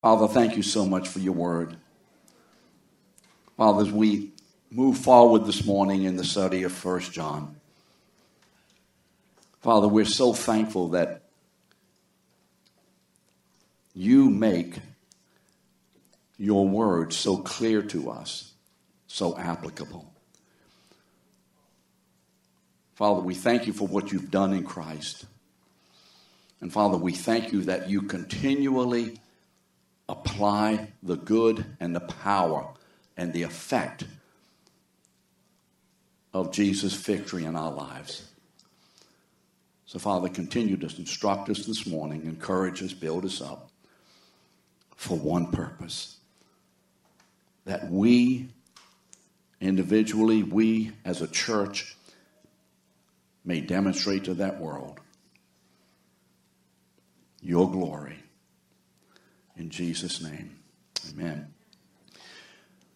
Father, thank you so much for your word. Father, as we move forward this morning in the study of First John, Father, we're so thankful that you make your word so clear to us, so applicable. Father, we thank you for what you've done in Christ. And Father, we thank you that you continually apply the good and the power and the effect of Jesus' victory in our lives. So, Father, continue to instruct us this morning, encourage us, build us up for one purpose that we individually, we as a church, may demonstrate to that world your glory. In Jesus' name, amen.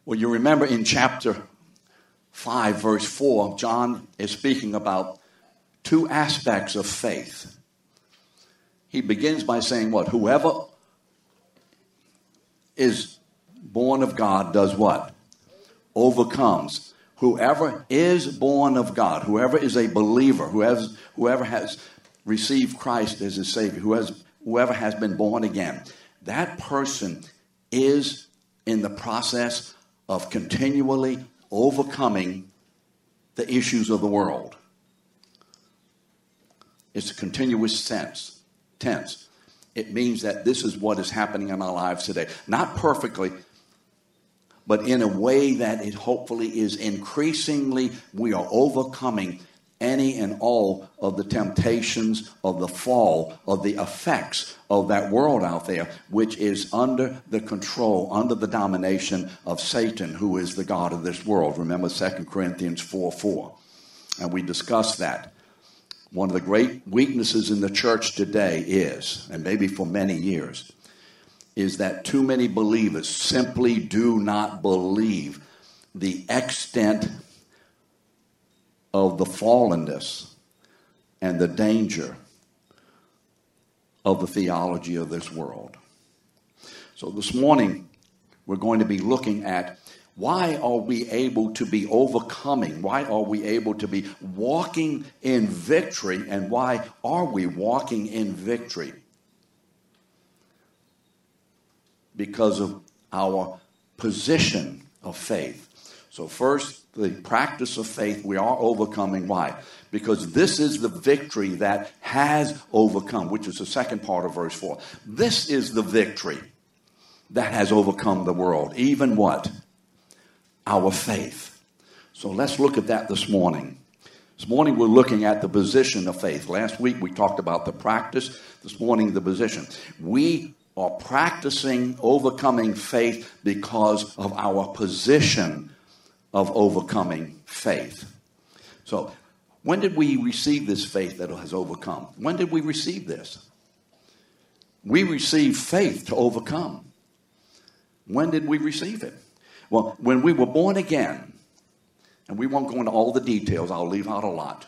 Well, you remember in chapter 5, verse 4, John is speaking about two aspects of faith. He begins by saying, What? Whoever is born of God does what? Overcomes. Whoever is born of God, whoever is a believer, whoever, whoever has received Christ as his Savior, who has, whoever has been born again, that person is in the process of continually overcoming the issues of the world. It's a continuous sense, tense. It means that this is what is happening in our lives today. Not perfectly, but in a way that it hopefully is increasingly, we are overcoming any and all of the temptations of the fall, of the effects of that world out there, which is under the control, under the domination of Satan, who is the God of this world. Remember 2 Corinthians 4 4. And we discussed that. One of the great weaknesses in the church today is, and maybe for many years, is that too many believers simply do not believe the extent of the fallenness and the danger of the theology of this world. So this morning, we're going to be looking at why are we able to be overcoming? Why are we able to be walking in victory? And why are we walking in victory? Because of our position of faith. So, first, the practice of faith, we are overcoming. Why? Because this is the victory that has overcome, which is the second part of verse 4. This is the victory that has overcome the world. Even what? our faith. So let's look at that this morning. This morning we're looking at the position of faith. Last week we talked about the practice, this morning the position. We are practicing overcoming faith because of our position of overcoming faith. So, when did we receive this faith that has overcome? When did we receive this? We received faith to overcome. When did we receive it? Well, when we were born again, and we won't go into all the details, I'll leave out a lot.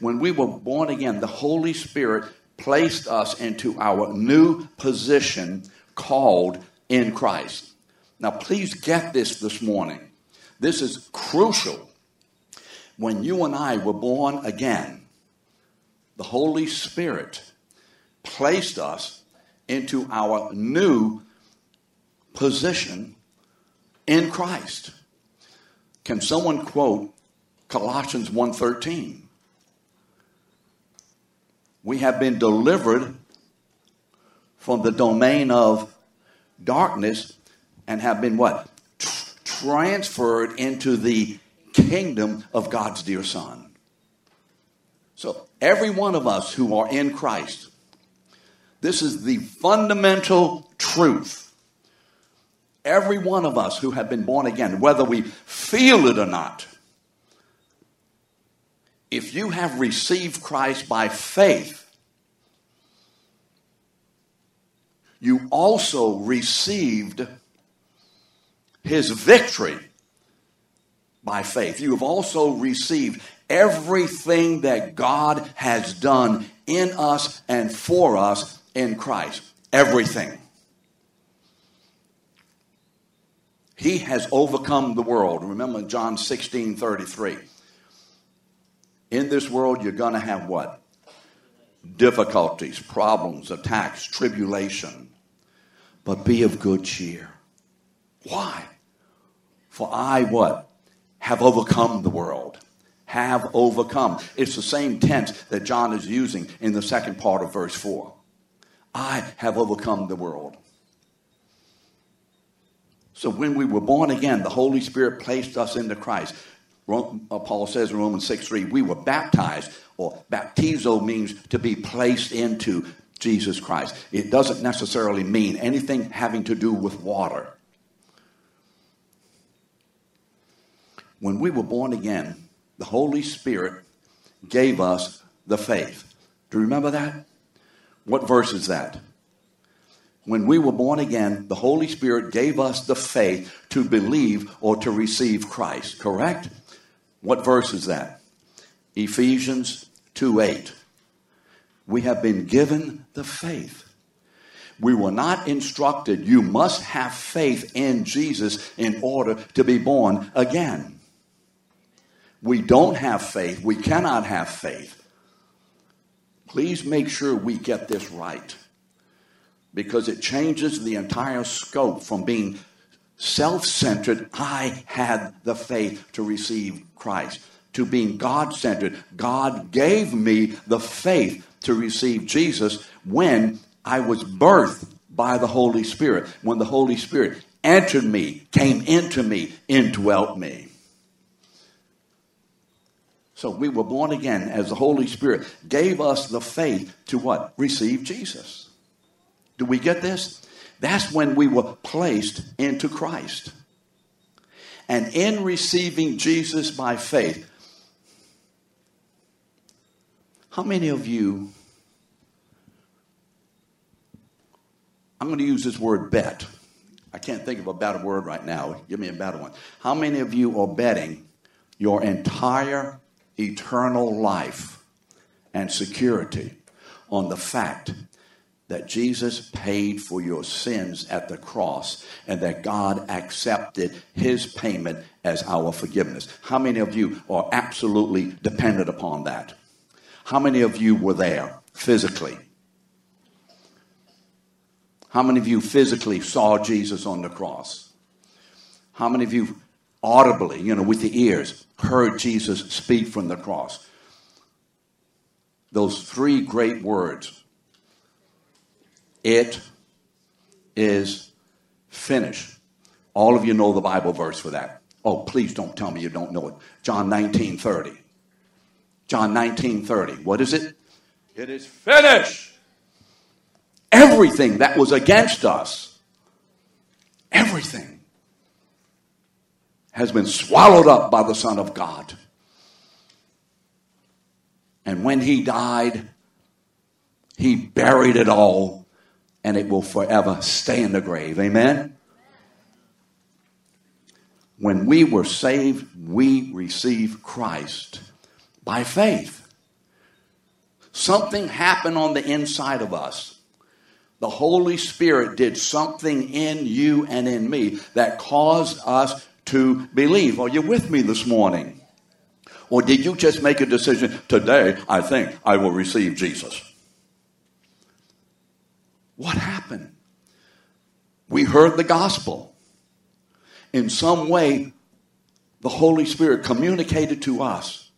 When we were born again, the Holy Spirit placed us into our new position called in Christ. Now, please get this this morning. This is crucial. When you and I were born again, the Holy Spirit placed us into our new position in Christ. Can someone quote Colossians 1:13? We have been delivered from the domain of darkness and have been what? Transferred into the kingdom of God's dear son. So, every one of us who are in Christ, this is the fundamental truth Every one of us who have been born again, whether we feel it or not, if you have received Christ by faith, you also received his victory by faith. You have also received everything that God has done in us and for us in Christ. Everything. He has overcome the world. Remember John 16 33. In this world, you're going to have what? Difficulties, problems, attacks, tribulation. But be of good cheer. Why? For I what? Have overcome the world. Have overcome. It's the same tense that John is using in the second part of verse 4. I have overcome the world. So when we were born again, the Holy Spirit placed us into Christ. Uh, Paul says in Romans 6 3, we were baptized, or baptizo means to be placed into Jesus Christ. It doesn't necessarily mean anything having to do with water. When we were born again, the Holy Spirit gave us the faith. Do you remember that? What verse is that? When we were born again, the Holy Spirit gave us the faith to believe or to receive Christ, correct? What verse is that? Ephesians 2 8. We have been given the faith. We were not instructed, you must have faith in Jesus in order to be born again. We don't have faith. We cannot have faith. Please make sure we get this right because it changes the entire scope from being self centered, I had the faith to receive Christ, to being God centered. God gave me the faith to receive Jesus when I was birthed by the Holy Spirit, when the Holy Spirit entered me, came into me, indwelt me. So we were born again as the Holy Spirit gave us the faith to what? Receive Jesus. Do we get this? That's when we were placed into Christ. And in receiving Jesus by faith, how many of you, I'm going to use this word bet. I can't think of a better word right now. Give me a better one. How many of you are betting your entire eternal life and security on the fact that Jesus paid for your sins at the cross and that God accepted his payment as our forgiveness. How many of you are absolutely dependent upon that? How many of you were there physically? How many of you physically saw Jesus on the cross? How many of you audibly, you know, with the ears, heard Jesus speak from the cross? Those three great words it is finished. All of you know the Bible verse for that. Oh, please don't tell me you don't know it. John 19 30. John 19 30. What is it? It is finished. Everything that was against us, everything, has been swallowed up by the Son of God. And when he died, he buried it all and it will forever stay in the grave. Amen? When we were saved, we received Christ by faith. Something happened on the inside of us. The Holy Spirit did something in you and in me that caused us to believe. Are you with me this morning? Or did you just make a decision today? I think I will receive Jesus. What happened? We heard the gospel. In some way, the Holy Spirit communicated to us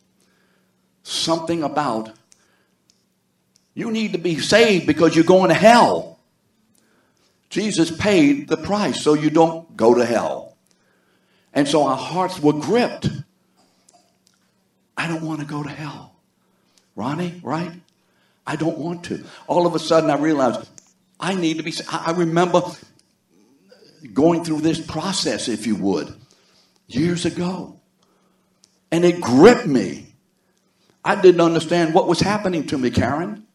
something about you need to be saved because you're going to hell. Jesus paid the price so you don't go to hell. And so our hearts were gripped. I don't want to go to hell. Ronnie, right? I don't want to. All of a sudden, I realized I need to be. I remember going through this process, if you would, years ago. And it gripped me. I didn't understand what was happening to me, Karen.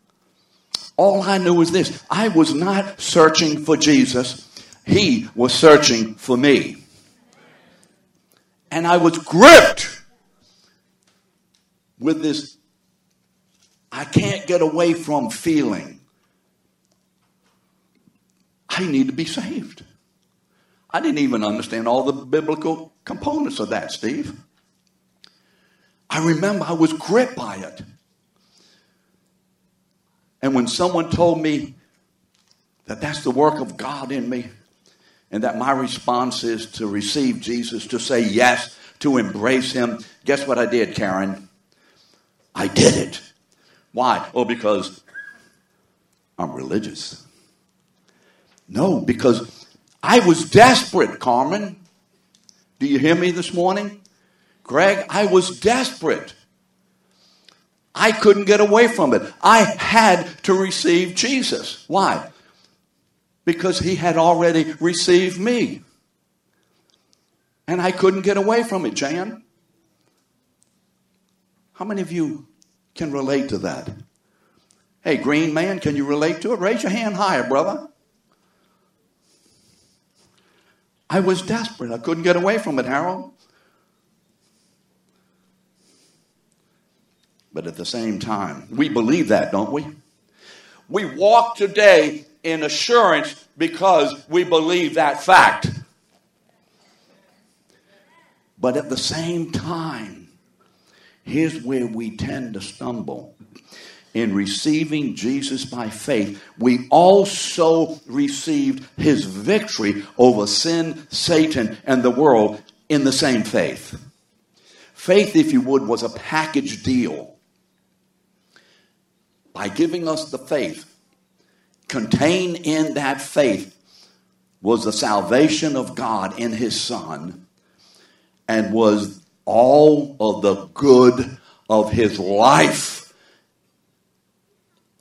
All I knew was this I was not searching for Jesus, He was searching for me. And I was gripped with this I can't get away from feeling I need to be saved. I didn't even understand all the biblical components of that, Steve. I remember I was gripped by it. And when someone told me that that's the work of God in me, and that my response is to receive Jesus, to say yes, to embrace Him, guess what I did, Karen? I did it. Why? Oh, because I'm religious. No, because I was desperate, Carmen. Do you hear me this morning? Greg, I was desperate. I couldn't get away from it. I had to receive Jesus. Why? Because he had already received me. And I couldn't get away from it, Jan. How many of you can relate to that? Hey, green man, can you relate to it? Raise your hand higher, brother. I was desperate. I couldn't get away from it, Harold. But at the same time, we believe that, don't we? We walk today in assurance because we believe that fact. But at the same time, here's where we tend to stumble. In receiving Jesus by faith, we also received his victory over sin, Satan, and the world in the same faith. Faith, if you would, was a package deal by giving us the faith. Contained in that faith was the salvation of God in His Son and was all of the good of His life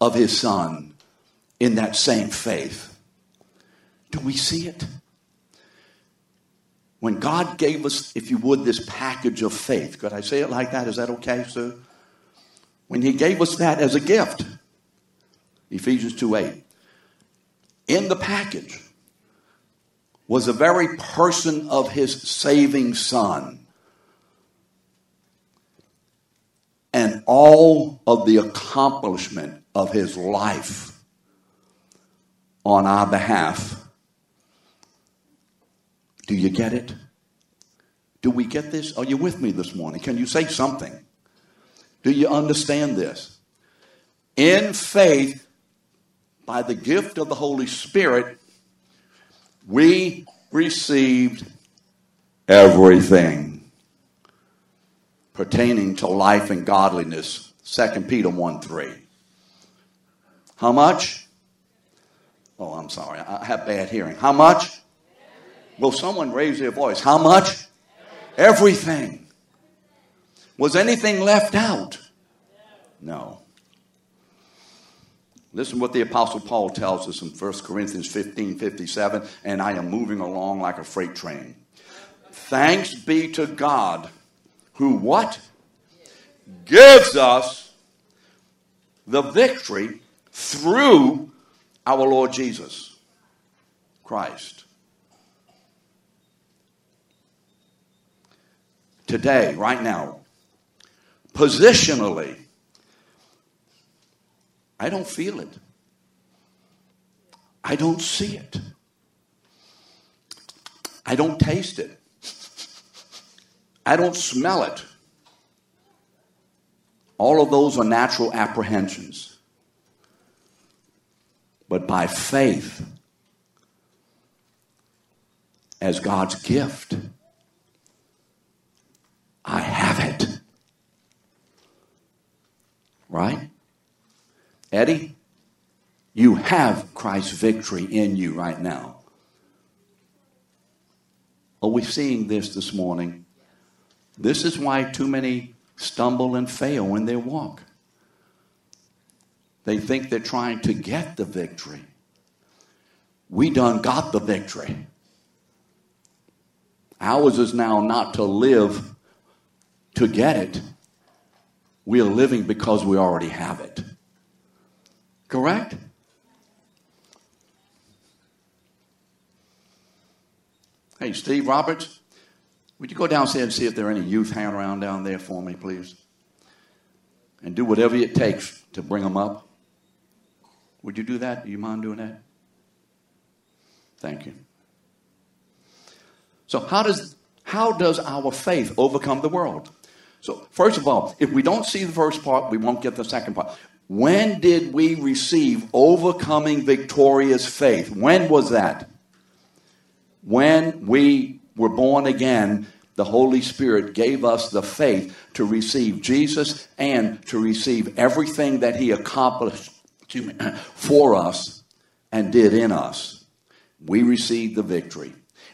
of His Son in that same faith. Do we see it? When God gave us, if you would, this package of faith, could I say it like that? Is that okay, sir? when he gave us that as a gift. Ephesians 2 8. In the package was the very person of his saving son. And all of the accomplishment of his life on our behalf. Do you get it? Do we get this? Are you with me this morning? Can you say something? Do you understand this? In faith, by the gift of the Holy Spirit, we received everything pertaining to life and godliness. 2 Peter 1 3. How much? Oh, I'm sorry. I have bad hearing. How much? Will someone raise their voice? How much? Everything. Was anything left out? No. Listen what the Apostle Paul tells us in 1 Corinthians 15 57, and I am moving along like a freight train. Thanks be to God who what? Gives us the victory through our Lord Jesus Christ. Today, right now, positionally. I don't feel it. I don't see it. I don't taste it. I don't smell it. All of those are natural apprehensions. But by faith, as God's gift, I have it. Right? Eddie, you have Christ's victory in you right now. Are we seeing this this morning? This is why too many stumble and fail in their walk. They think they're trying to get the victory. We done got the victory. Ours is now not to live to get it, we are living because we already have it. Correct? Hey, Steve Roberts, would you go downstairs and see if there are any youth hanging around down there for me, please? And do whatever it takes to bring them up. Would you do that? Do you mind doing that? Thank you. So how does how does our faith overcome the world? So first of all, if we don't see the first part, we won't get the second part. When did we receive overcoming victorious faith? When was that? When we were born again, the Holy Spirit gave us the faith to receive Jesus and to receive everything that He accomplished for us and did in us. We received the victory.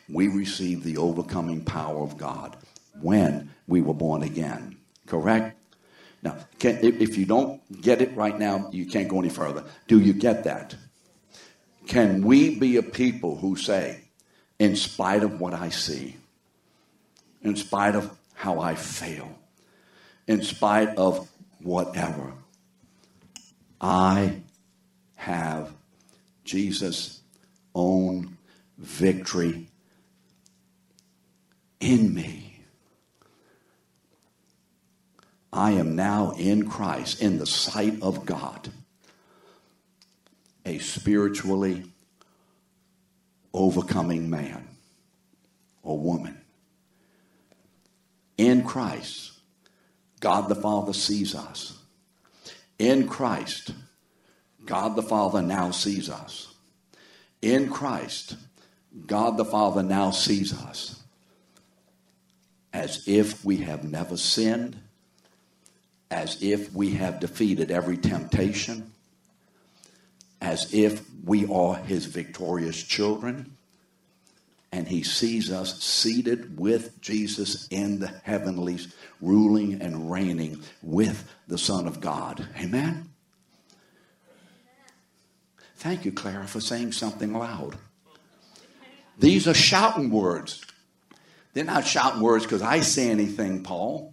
We received the overcoming power of God when we were born again. Correct? Now, can, if you don't get it right now, you can't go any further. Do you get that? Can we be a people who say, in spite of what I see, in spite of how I fail, in spite of whatever, I have Jesus' own victory in me. I am now in Christ, in the sight of God, a spiritually overcoming man or woman. In Christ, God the Father sees us. In Christ, God the Father now sees us. In Christ, God the Father now sees us as if we have never sinned as if we have defeated every temptation, as if we are his victorious children, and he sees us seated with Jesus in the heavenlies, ruling and reigning with the Son of God. Amen? Thank you, Clara, for saying something loud. These are shouting words. They're not shouting words because I say anything, Paul.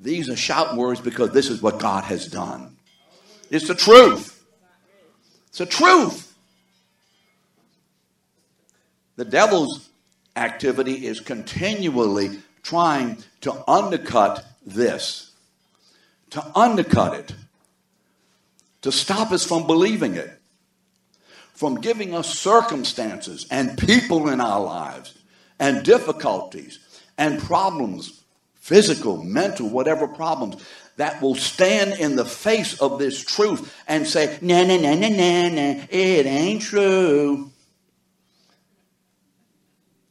These are shout words because this is what God has done. It's the truth. It's the truth. The devil's activity is continually trying to undercut this, to undercut it, to stop us from believing it, from giving us circumstances and people in our lives and difficulties and problems physical, mental, whatever problems, that will stand in the face of this truth and say, na na na na na na, it ain't true.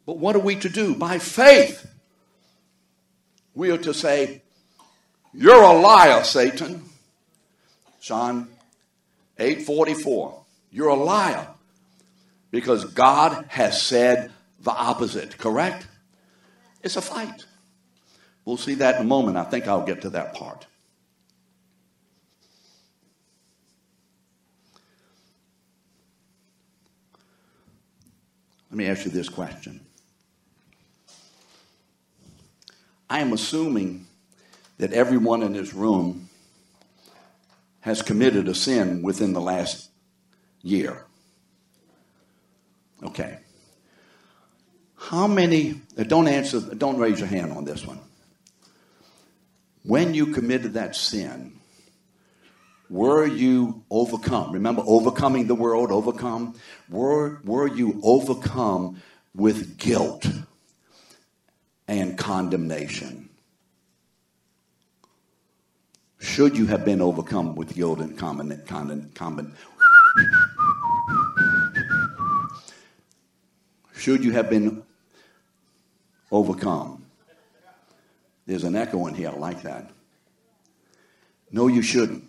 But what are we to do? By faith, we are to say, You're a liar, Satan. John 8:44. You're a liar. Because God has said the opposite, correct? It's a fight. We'll see that in a moment. I think I'll get to that part. Let me ask you this question. I am assuming that everyone in this room has committed a sin within the last year. Okay. How many, uh, don't answer, don't raise your hand on this one when you committed that sin, were you overcome? Remember, overcoming the world, overcome? Were, were you overcome with guilt and condemnation? Should you have been overcome with guilt and condemnation? Condemn, should you have been overcome? There's an echo in here. Like that. No, you shouldn't.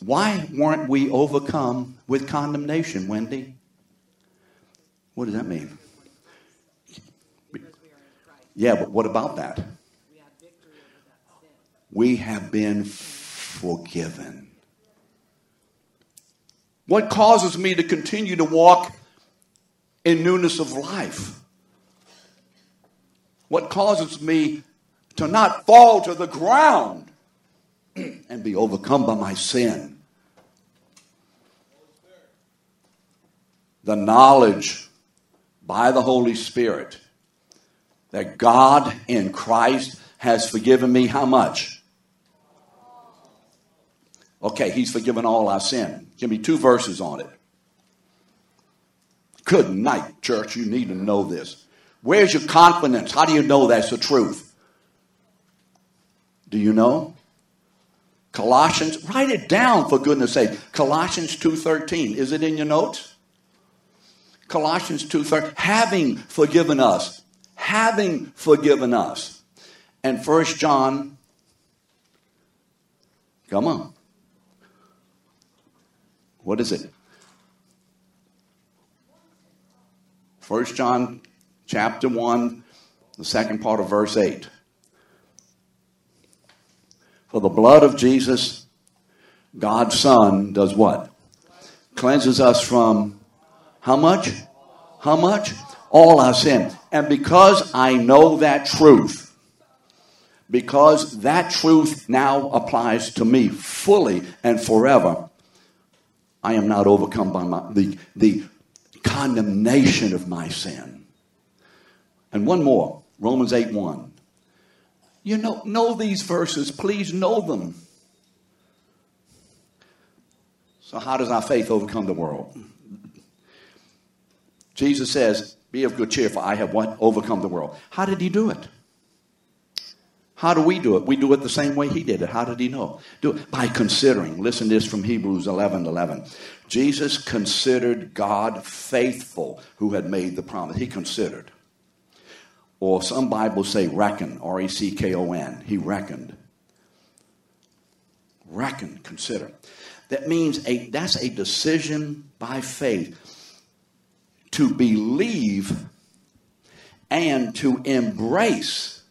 Why weren't we overcome with condemnation, Wendy? What does that mean? Yeah, but what about that? We have been forgiven. What causes me to continue to walk in newness of life? What causes me to not fall to the ground and be overcome by my sin. The knowledge by the Holy Spirit that God in Christ has forgiven me how much? Okay, He's forgiven all our sin. Give me two verses on it. Good night, church. You need to know this. Where's your confidence? How do you know that's the truth? Do you know? Colossians, write it down for goodness sake. Colossians 2:13. Is it in your notes? Colossians 2:13. Having forgiven us. Having forgiven us. And First John Come on. What is it? First John chapter 1, the second part of verse 8. For the blood of Jesus, God's Son, does what? Cleanses us from how much? How much? All our sin. And because I know that truth, because that truth now applies to me fully and forever, I am not overcome by my, the, the condemnation of my sin. And one more Romans 8 1. You know, know these verses. Please know them. So, how does our faith overcome the world? Jesus says, Be of good cheer, for I have? Overcome the world. How did he do it? How do we do it? We do it the same way he did it. How did he know? Do it by considering. Listen to this from Hebrews 11 11. Jesus considered God faithful who had made the promise. He considered or some Bibles say reckon, R E C K O N. He reckoned. Reckon, consider. That means a, that's a decision by faith to believe and to embrace.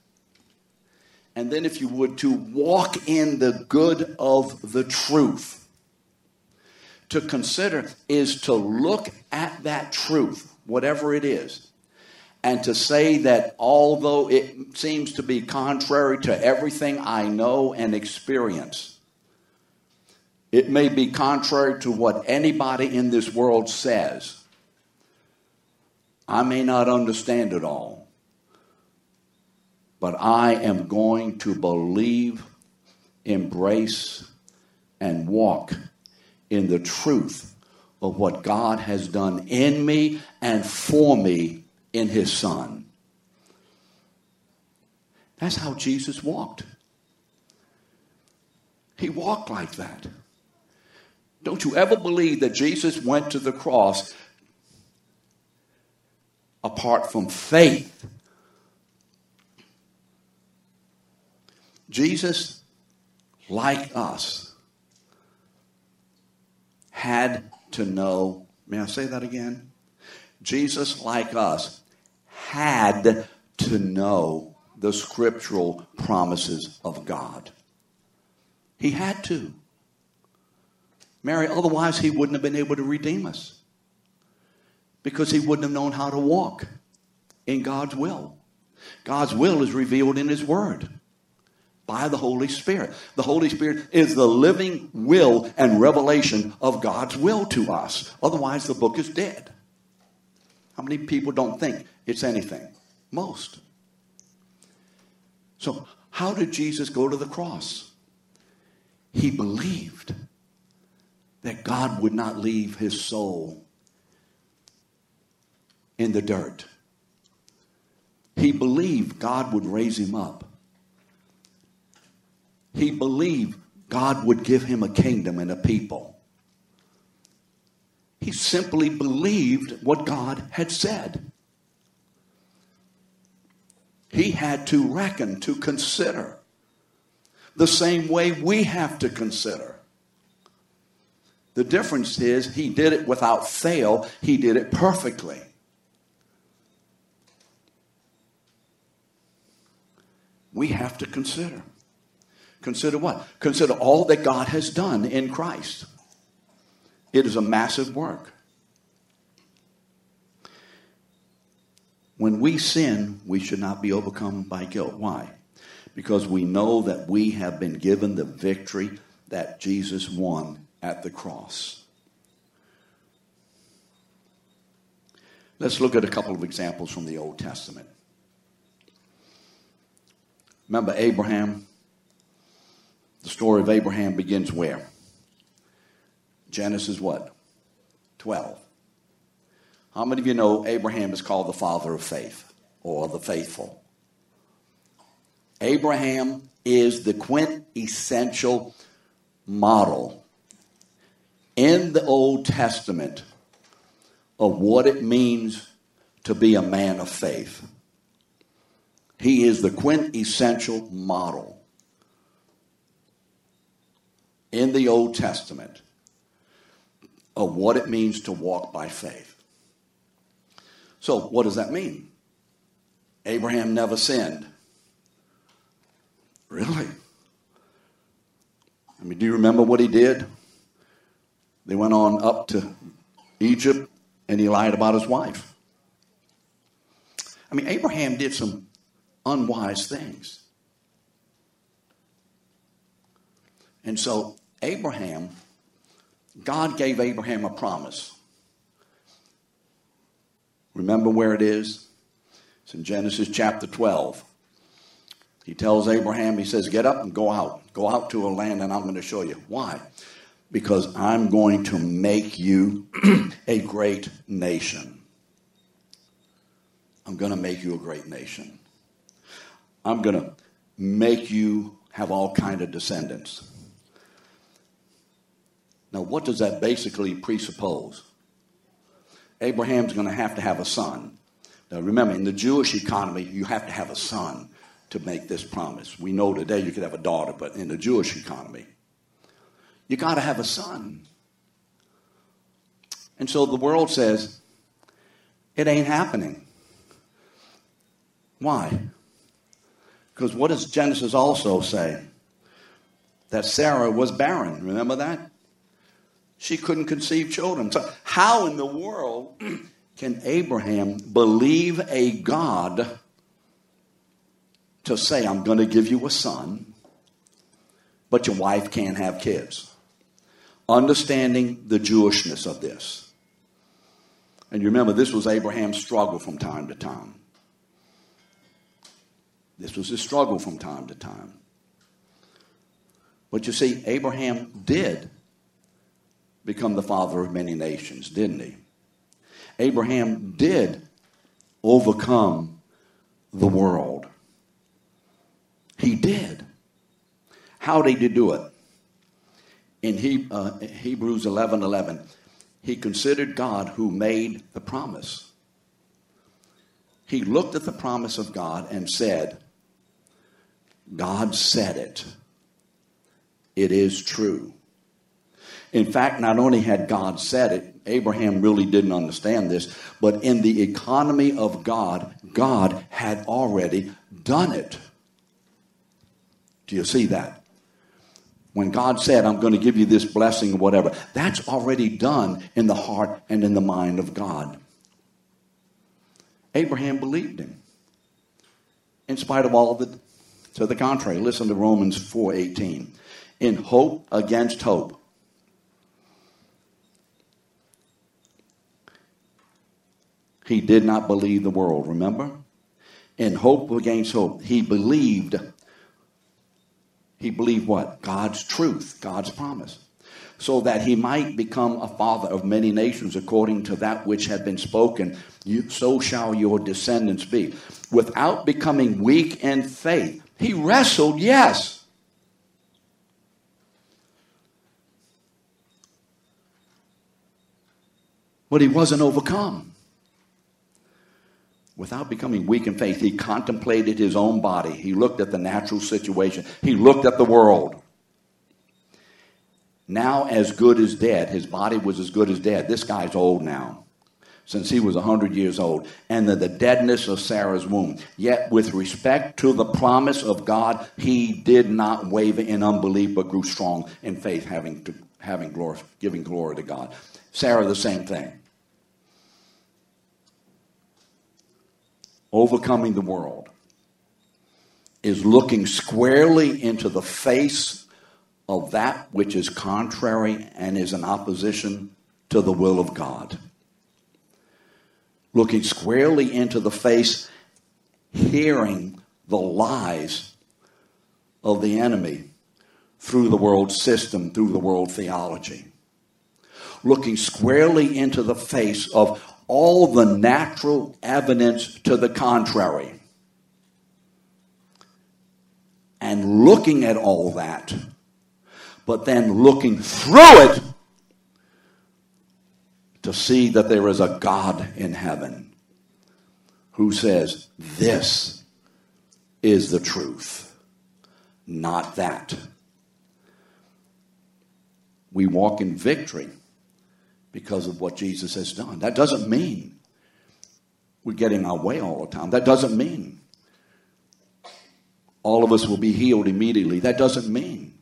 And then, if you would, to walk in the good of the truth. To consider is to look at that truth, whatever it is, and to say that although it seems to be contrary to everything I know and experience, it may be contrary to what anybody in this world says. I may not understand it all, but I am going to believe, embrace, and walk in the truth of what God has done in me and for me in his son. That's how Jesus walked. He walked like that. Don't you ever believe that Jesus went to the cross apart from faith. Jesus, like us, had to know. May I say that again? Jesus, like us, had to know the scriptural promises of God. He had to. Mary, otherwise, he wouldn't have been able to redeem us because he wouldn't have known how to walk in God's will. God's will is revealed in his word by the Holy Spirit. The Holy Spirit is the living will and revelation of God's will to us. Otherwise, the book is dead. How many people don't think it's anything? Most. So, how did Jesus go to the cross? He believed that God would not leave his soul in the dirt. He believed God would raise him up. He believed God would give him a kingdom and a people. He simply believed what God had said. He had to reckon, to consider, the same way we have to consider. The difference is he did it without fail, he did it perfectly. We have to consider. Consider what? Consider all that God has done in Christ. It is a massive work. When we sin, we should not be overcome by guilt. Why? Because we know that we have been given the victory that Jesus won at the cross. Let's look at a couple of examples from the Old Testament. Remember Abraham? The story of Abraham begins where? Genesis what? 12. How many of you know Abraham is called the father of faith? or the faithful. Abraham is the quintessential model in the Old Testament of what it means to be a man of faith. He is the quintessential model in the Old Testament of what it means to walk by faith. So, what does that mean? Abraham never sinned. Really? I mean, do you remember what he did? They went on up to Egypt and he lied about his wife. I mean, Abraham did some unwise things. And so, Abraham, God gave Abraham a promise. Remember where it is? It's in Genesis chapter 12. He tells Abraham, he says, Get up and go out. Go out to a land and I'm going to show you. Why? Because I'm going to make you a great nation. I'm going to make you a great nation. I'm going to make you have all kind of descendants. Now, what does that basically presuppose? Abraham's going to have to have a son. Now, remember, in the Jewish economy, you have to have a son to make this promise. We know today you could have a daughter, but in the Jewish economy, you got to have a son. And so the world says, it ain't happening. Why? Because what does Genesis also say? That Sarah was barren. Remember that? She couldn't conceive children. So, how in the world can Abraham believe a God to say, I'm going to give you a son, but your wife can't have kids? Understanding the Jewishness of this. And you remember, this was Abraham's struggle from time to time. This was his struggle from time to time. But you see, Abraham did become the father of many nations, didn't he? Abraham did overcome the world. He did. How did he do it? In he, uh, Hebrews 11 11, he considered God who made the promise. He looked at the promise of God and said, God said it. It is true. In fact, not only had God said it, Abraham really didn't understand this, but in the economy of God, God had already done it. Do you see that? When God said, I'm going to give you this blessing or whatever, that's already done in the heart and in the mind of God. Abraham believed him. In spite of all of it, to the contrary, listen to Romans 4:18. In hope against hope. He did not believe the world, remember? In hope against hope, he believed. He believed what? God's truth, God's promise. So that he might become a father of many nations according to that which had been spoken, you, so shall your descendants be. Without becoming weak in faith, he wrestled, yes. But he wasn't overcome. Without becoming weak in faith, he contemplated his own body. He looked at the natural situation. He looked at the world. Now, as good as dead, his body was as good as dead. This guy's old now since he was 100 years old, and the, the deadness of Sarah's womb. Yet, with respect to the promise of God, he did not waver in unbelief, but grew strong in faith, having, to, having glory, giving glory to God. Sarah, the same thing. Overcoming the world is looking squarely into the face of that which is contrary and is in opposition to the will of God looking squarely into the face, hearing the lies of the enemy through the world system, through the world theology. Looking squarely into the face of all the natural evidence to the contrary. And looking at all that, but then looking through it to see that there is a God in heaven who says, This is the truth, not that. We walk in victory because of what Jesus has done. That doesn't mean we're getting our way all the time. That doesn't mean all of us will be healed immediately. That doesn't mean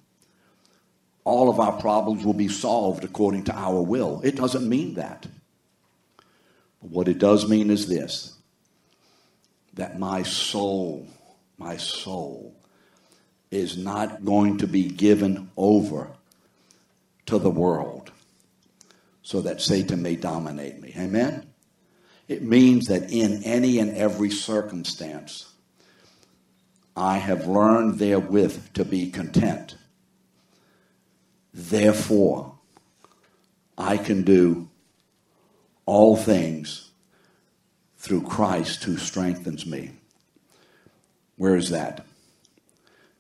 all of our problems will be solved according to our will. It doesn't mean that. But what it does mean is this that my soul, my soul, is not going to be given over to the world so that Satan may dominate me. Amen? It means that in any and every circumstance, I have learned therewith to be content. Therefore, I can do all things through Christ who strengthens me. Where is that?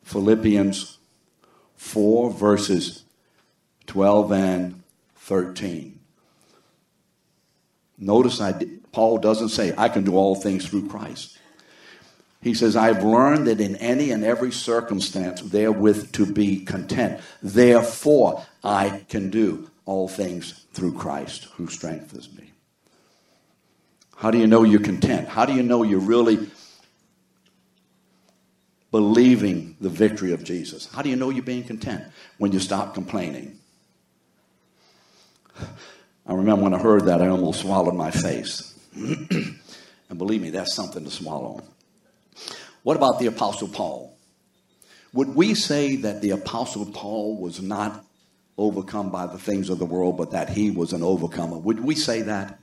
Philippians 4, verses 12 and 13. Notice I, Paul doesn't say, I can do all things through Christ. He says, I've learned that in any and every circumstance therewith to be content. Therefore, I can do all things through Christ who strengthens me. How do you know you're content? How do you know you're really believing the victory of Jesus? How do you know you're being content? When you stop complaining. I remember when I heard that, I almost swallowed my face. and believe me, that's something to swallow. What about the Apostle Paul? Would we say that the Apostle Paul was not overcome by the things of the world, but that he was an overcomer? Would we say that?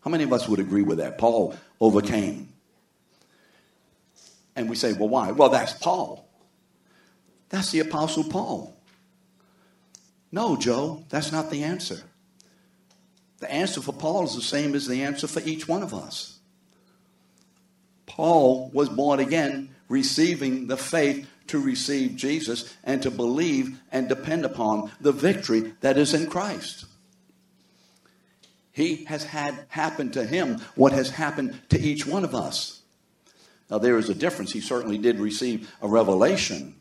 How many of us would agree with that? Paul overcame. And we say, well, why? Well, that's Paul. That's the Apostle Paul. No, Joe, that's not the answer. The answer for Paul is the same as the answer for each one of us. Paul was born again, receiving the faith to receive Jesus and to believe and depend upon the victory that is in Christ. He has had happen to him what has happened to each one of us. Now, there is a difference. He certainly did receive a revelation,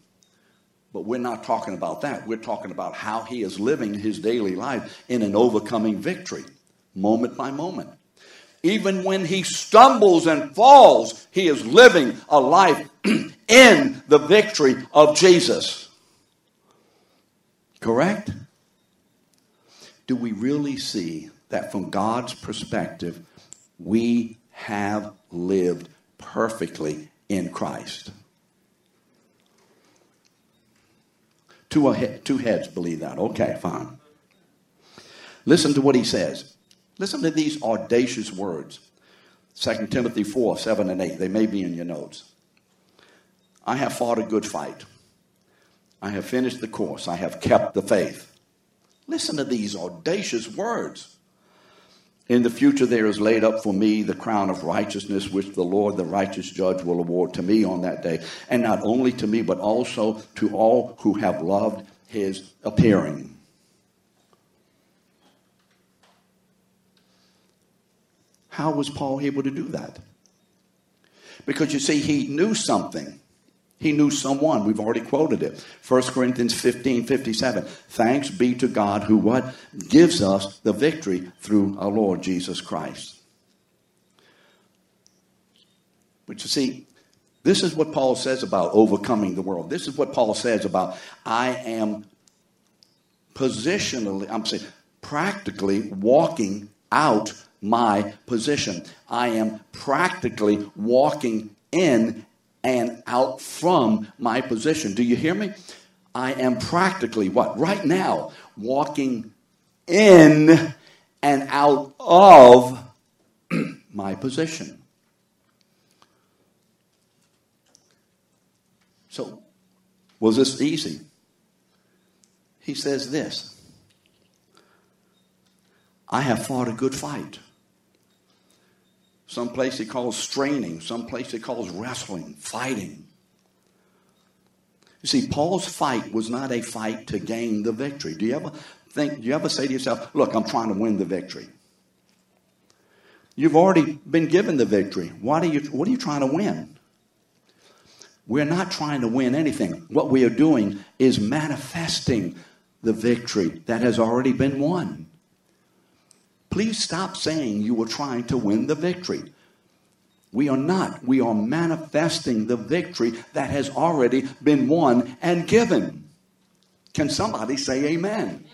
but we're not talking about that. We're talking about how he is living his daily life in an overcoming victory, moment by moment. Even when he stumbles and falls, he is living a life in the victory of Jesus. Correct? Do we really see that from God's perspective, we have lived perfectly in Christ? Two, two heads believe that. Okay, fine. Listen to what he says. Listen to these audacious words 2 Timothy 4 7 and 8. They may be in your notes. I have fought a good fight. I have finished the course. I have kept the faith. Listen to these audacious words. In the future, there is laid up for me the crown of righteousness, which the Lord, the righteous judge, will award to me on that day. And not only to me, but also to all who have loved his appearing. How was Paul able to do that? Because you see, he knew something. He knew someone. We've already quoted it. 1 Corinthians 15 57. Thanks be to God who what? Gives us the victory through our Lord Jesus Christ. But you see, this is what Paul says about overcoming the world. This is what Paul says about I am positionally, I'm saying practically walking out my position. I am practically walking in and out from my position. Do you hear me? I am practically what? Right now, walking in and out of my position. So, was this easy? He says this I have fought a good fight. Some place he calls straining, some place he calls wrestling, fighting. You see, Paul's fight was not a fight to gain the victory. Do you ever think, do you ever say to yourself, look, I'm trying to win the victory? You've already been given the victory. What are you, what are you trying to win? We're not trying to win anything. What we are doing is manifesting the victory that has already been won. Please stop saying you were trying to win the victory. We are not. We are manifesting the victory that has already been won and given. Can somebody say amen?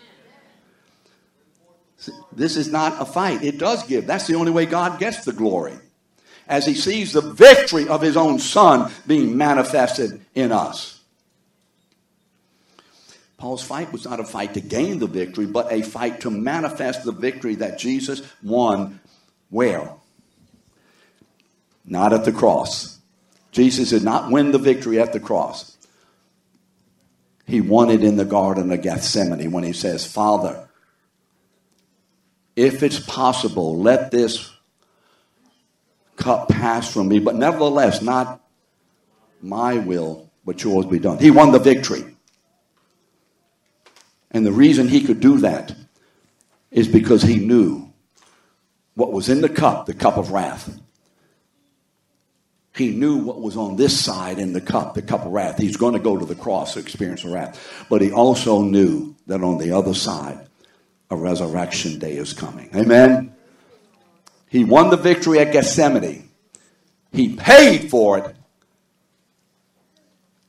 This is not a fight. It does give. That's the only way God gets the glory. As he sees the victory of his own son being manifested in us. Paul's fight was not a fight to gain the victory, but a fight to manifest the victory that Jesus won where? Not at the cross. Jesus did not win the victory at the cross. He won it in the Garden of Gethsemane when he says, Father, if it's possible, let this cup pass from me, but nevertheless, not my will, but yours be done. He won the victory. And the reason he could do that is because he knew what was in the cup, the cup of wrath. He knew what was on this side in the cup, the cup of wrath. He's going to go to the cross to experience the wrath. But he also knew that on the other side, a resurrection day is coming. Amen? He won the victory at Gethsemane. He paid for it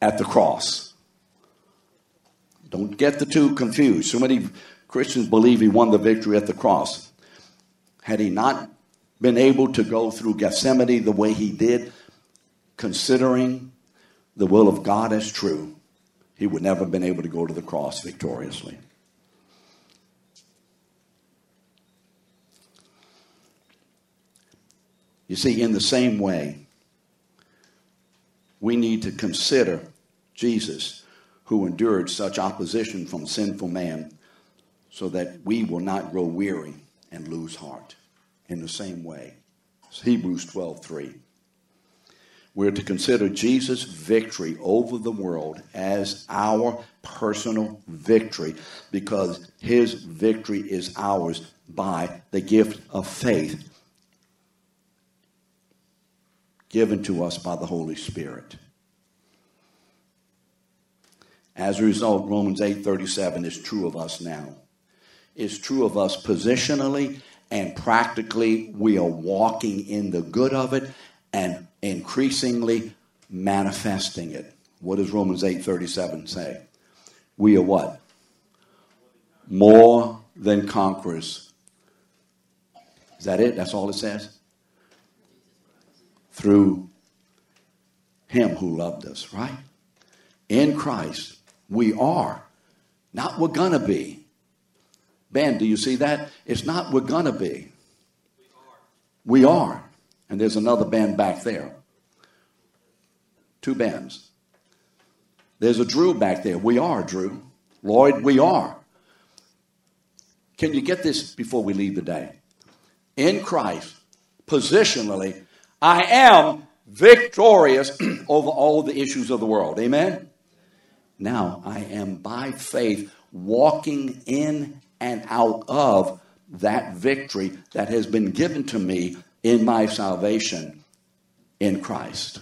at the cross. Don't get the two confused. So many Christians believe he won the victory at the cross. Had he not been able to go through Gethsemane the way he did, considering the will of God as true, he would never have been able to go to the cross victoriously. You see, in the same way, we need to consider Jesus who endured such opposition from sinful man so that we will not grow weary and lose heart in the same way. It's Hebrews 12:3. We're to consider Jesus' victory over the world as our personal victory because his victory is ours by the gift of faith given to us by the Holy Spirit. As a result, Romans 8:37 is true of us now. It's true of us positionally and practically. We are walking in the good of it and increasingly manifesting it. What does Romans 8:37 say? We are what? More than conquerors. Is that it? That's all it says? Through him who loved us, right? In Christ we are, not we're going to be. Ben, do you see that? It's not we're going to be. We are. And there's another band back there. Two bands. There's a Drew back there. We are, Drew. Lloyd, we are. Can you get this before we leave the day? In Christ, positionally, I am victorious over all the issues of the world. Amen? Now I am by faith walking in and out of that victory that has been given to me in my salvation in Christ.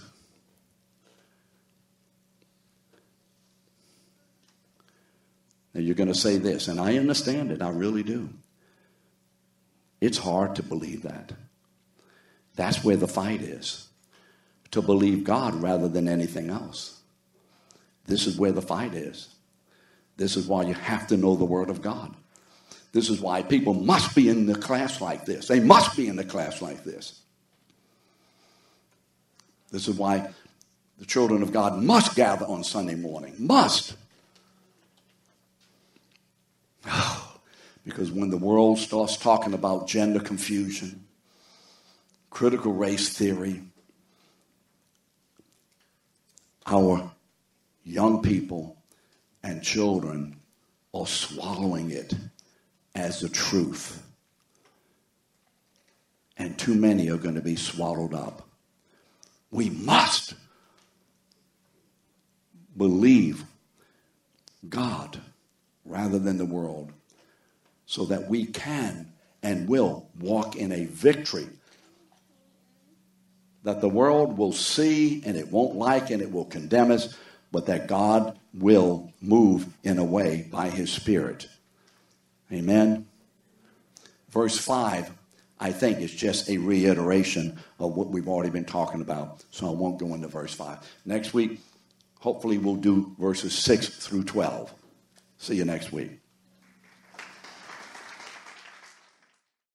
Now you're going to say this, and I understand it, I really do. It's hard to believe that. That's where the fight is to believe God rather than anything else. This is where the fight is. This is why you have to know the Word of God. This is why people must be in the class like this. They must be in the class like this. This is why the children of God must gather on Sunday morning. Must. because when the world starts talking about gender confusion, critical race theory, our young people and children are swallowing it as the truth. and too many are going to be swallowed up. We must believe God rather than the world so that we can and will walk in a victory that the world will see and it won't like and it will condemn us, but that God will move in a way by His Spirit. Amen. Verse 5, I think, is just a reiteration of what we've already been talking about, so I won't go into verse 5. Next week, hopefully, we'll do verses 6 through 12. See you next week.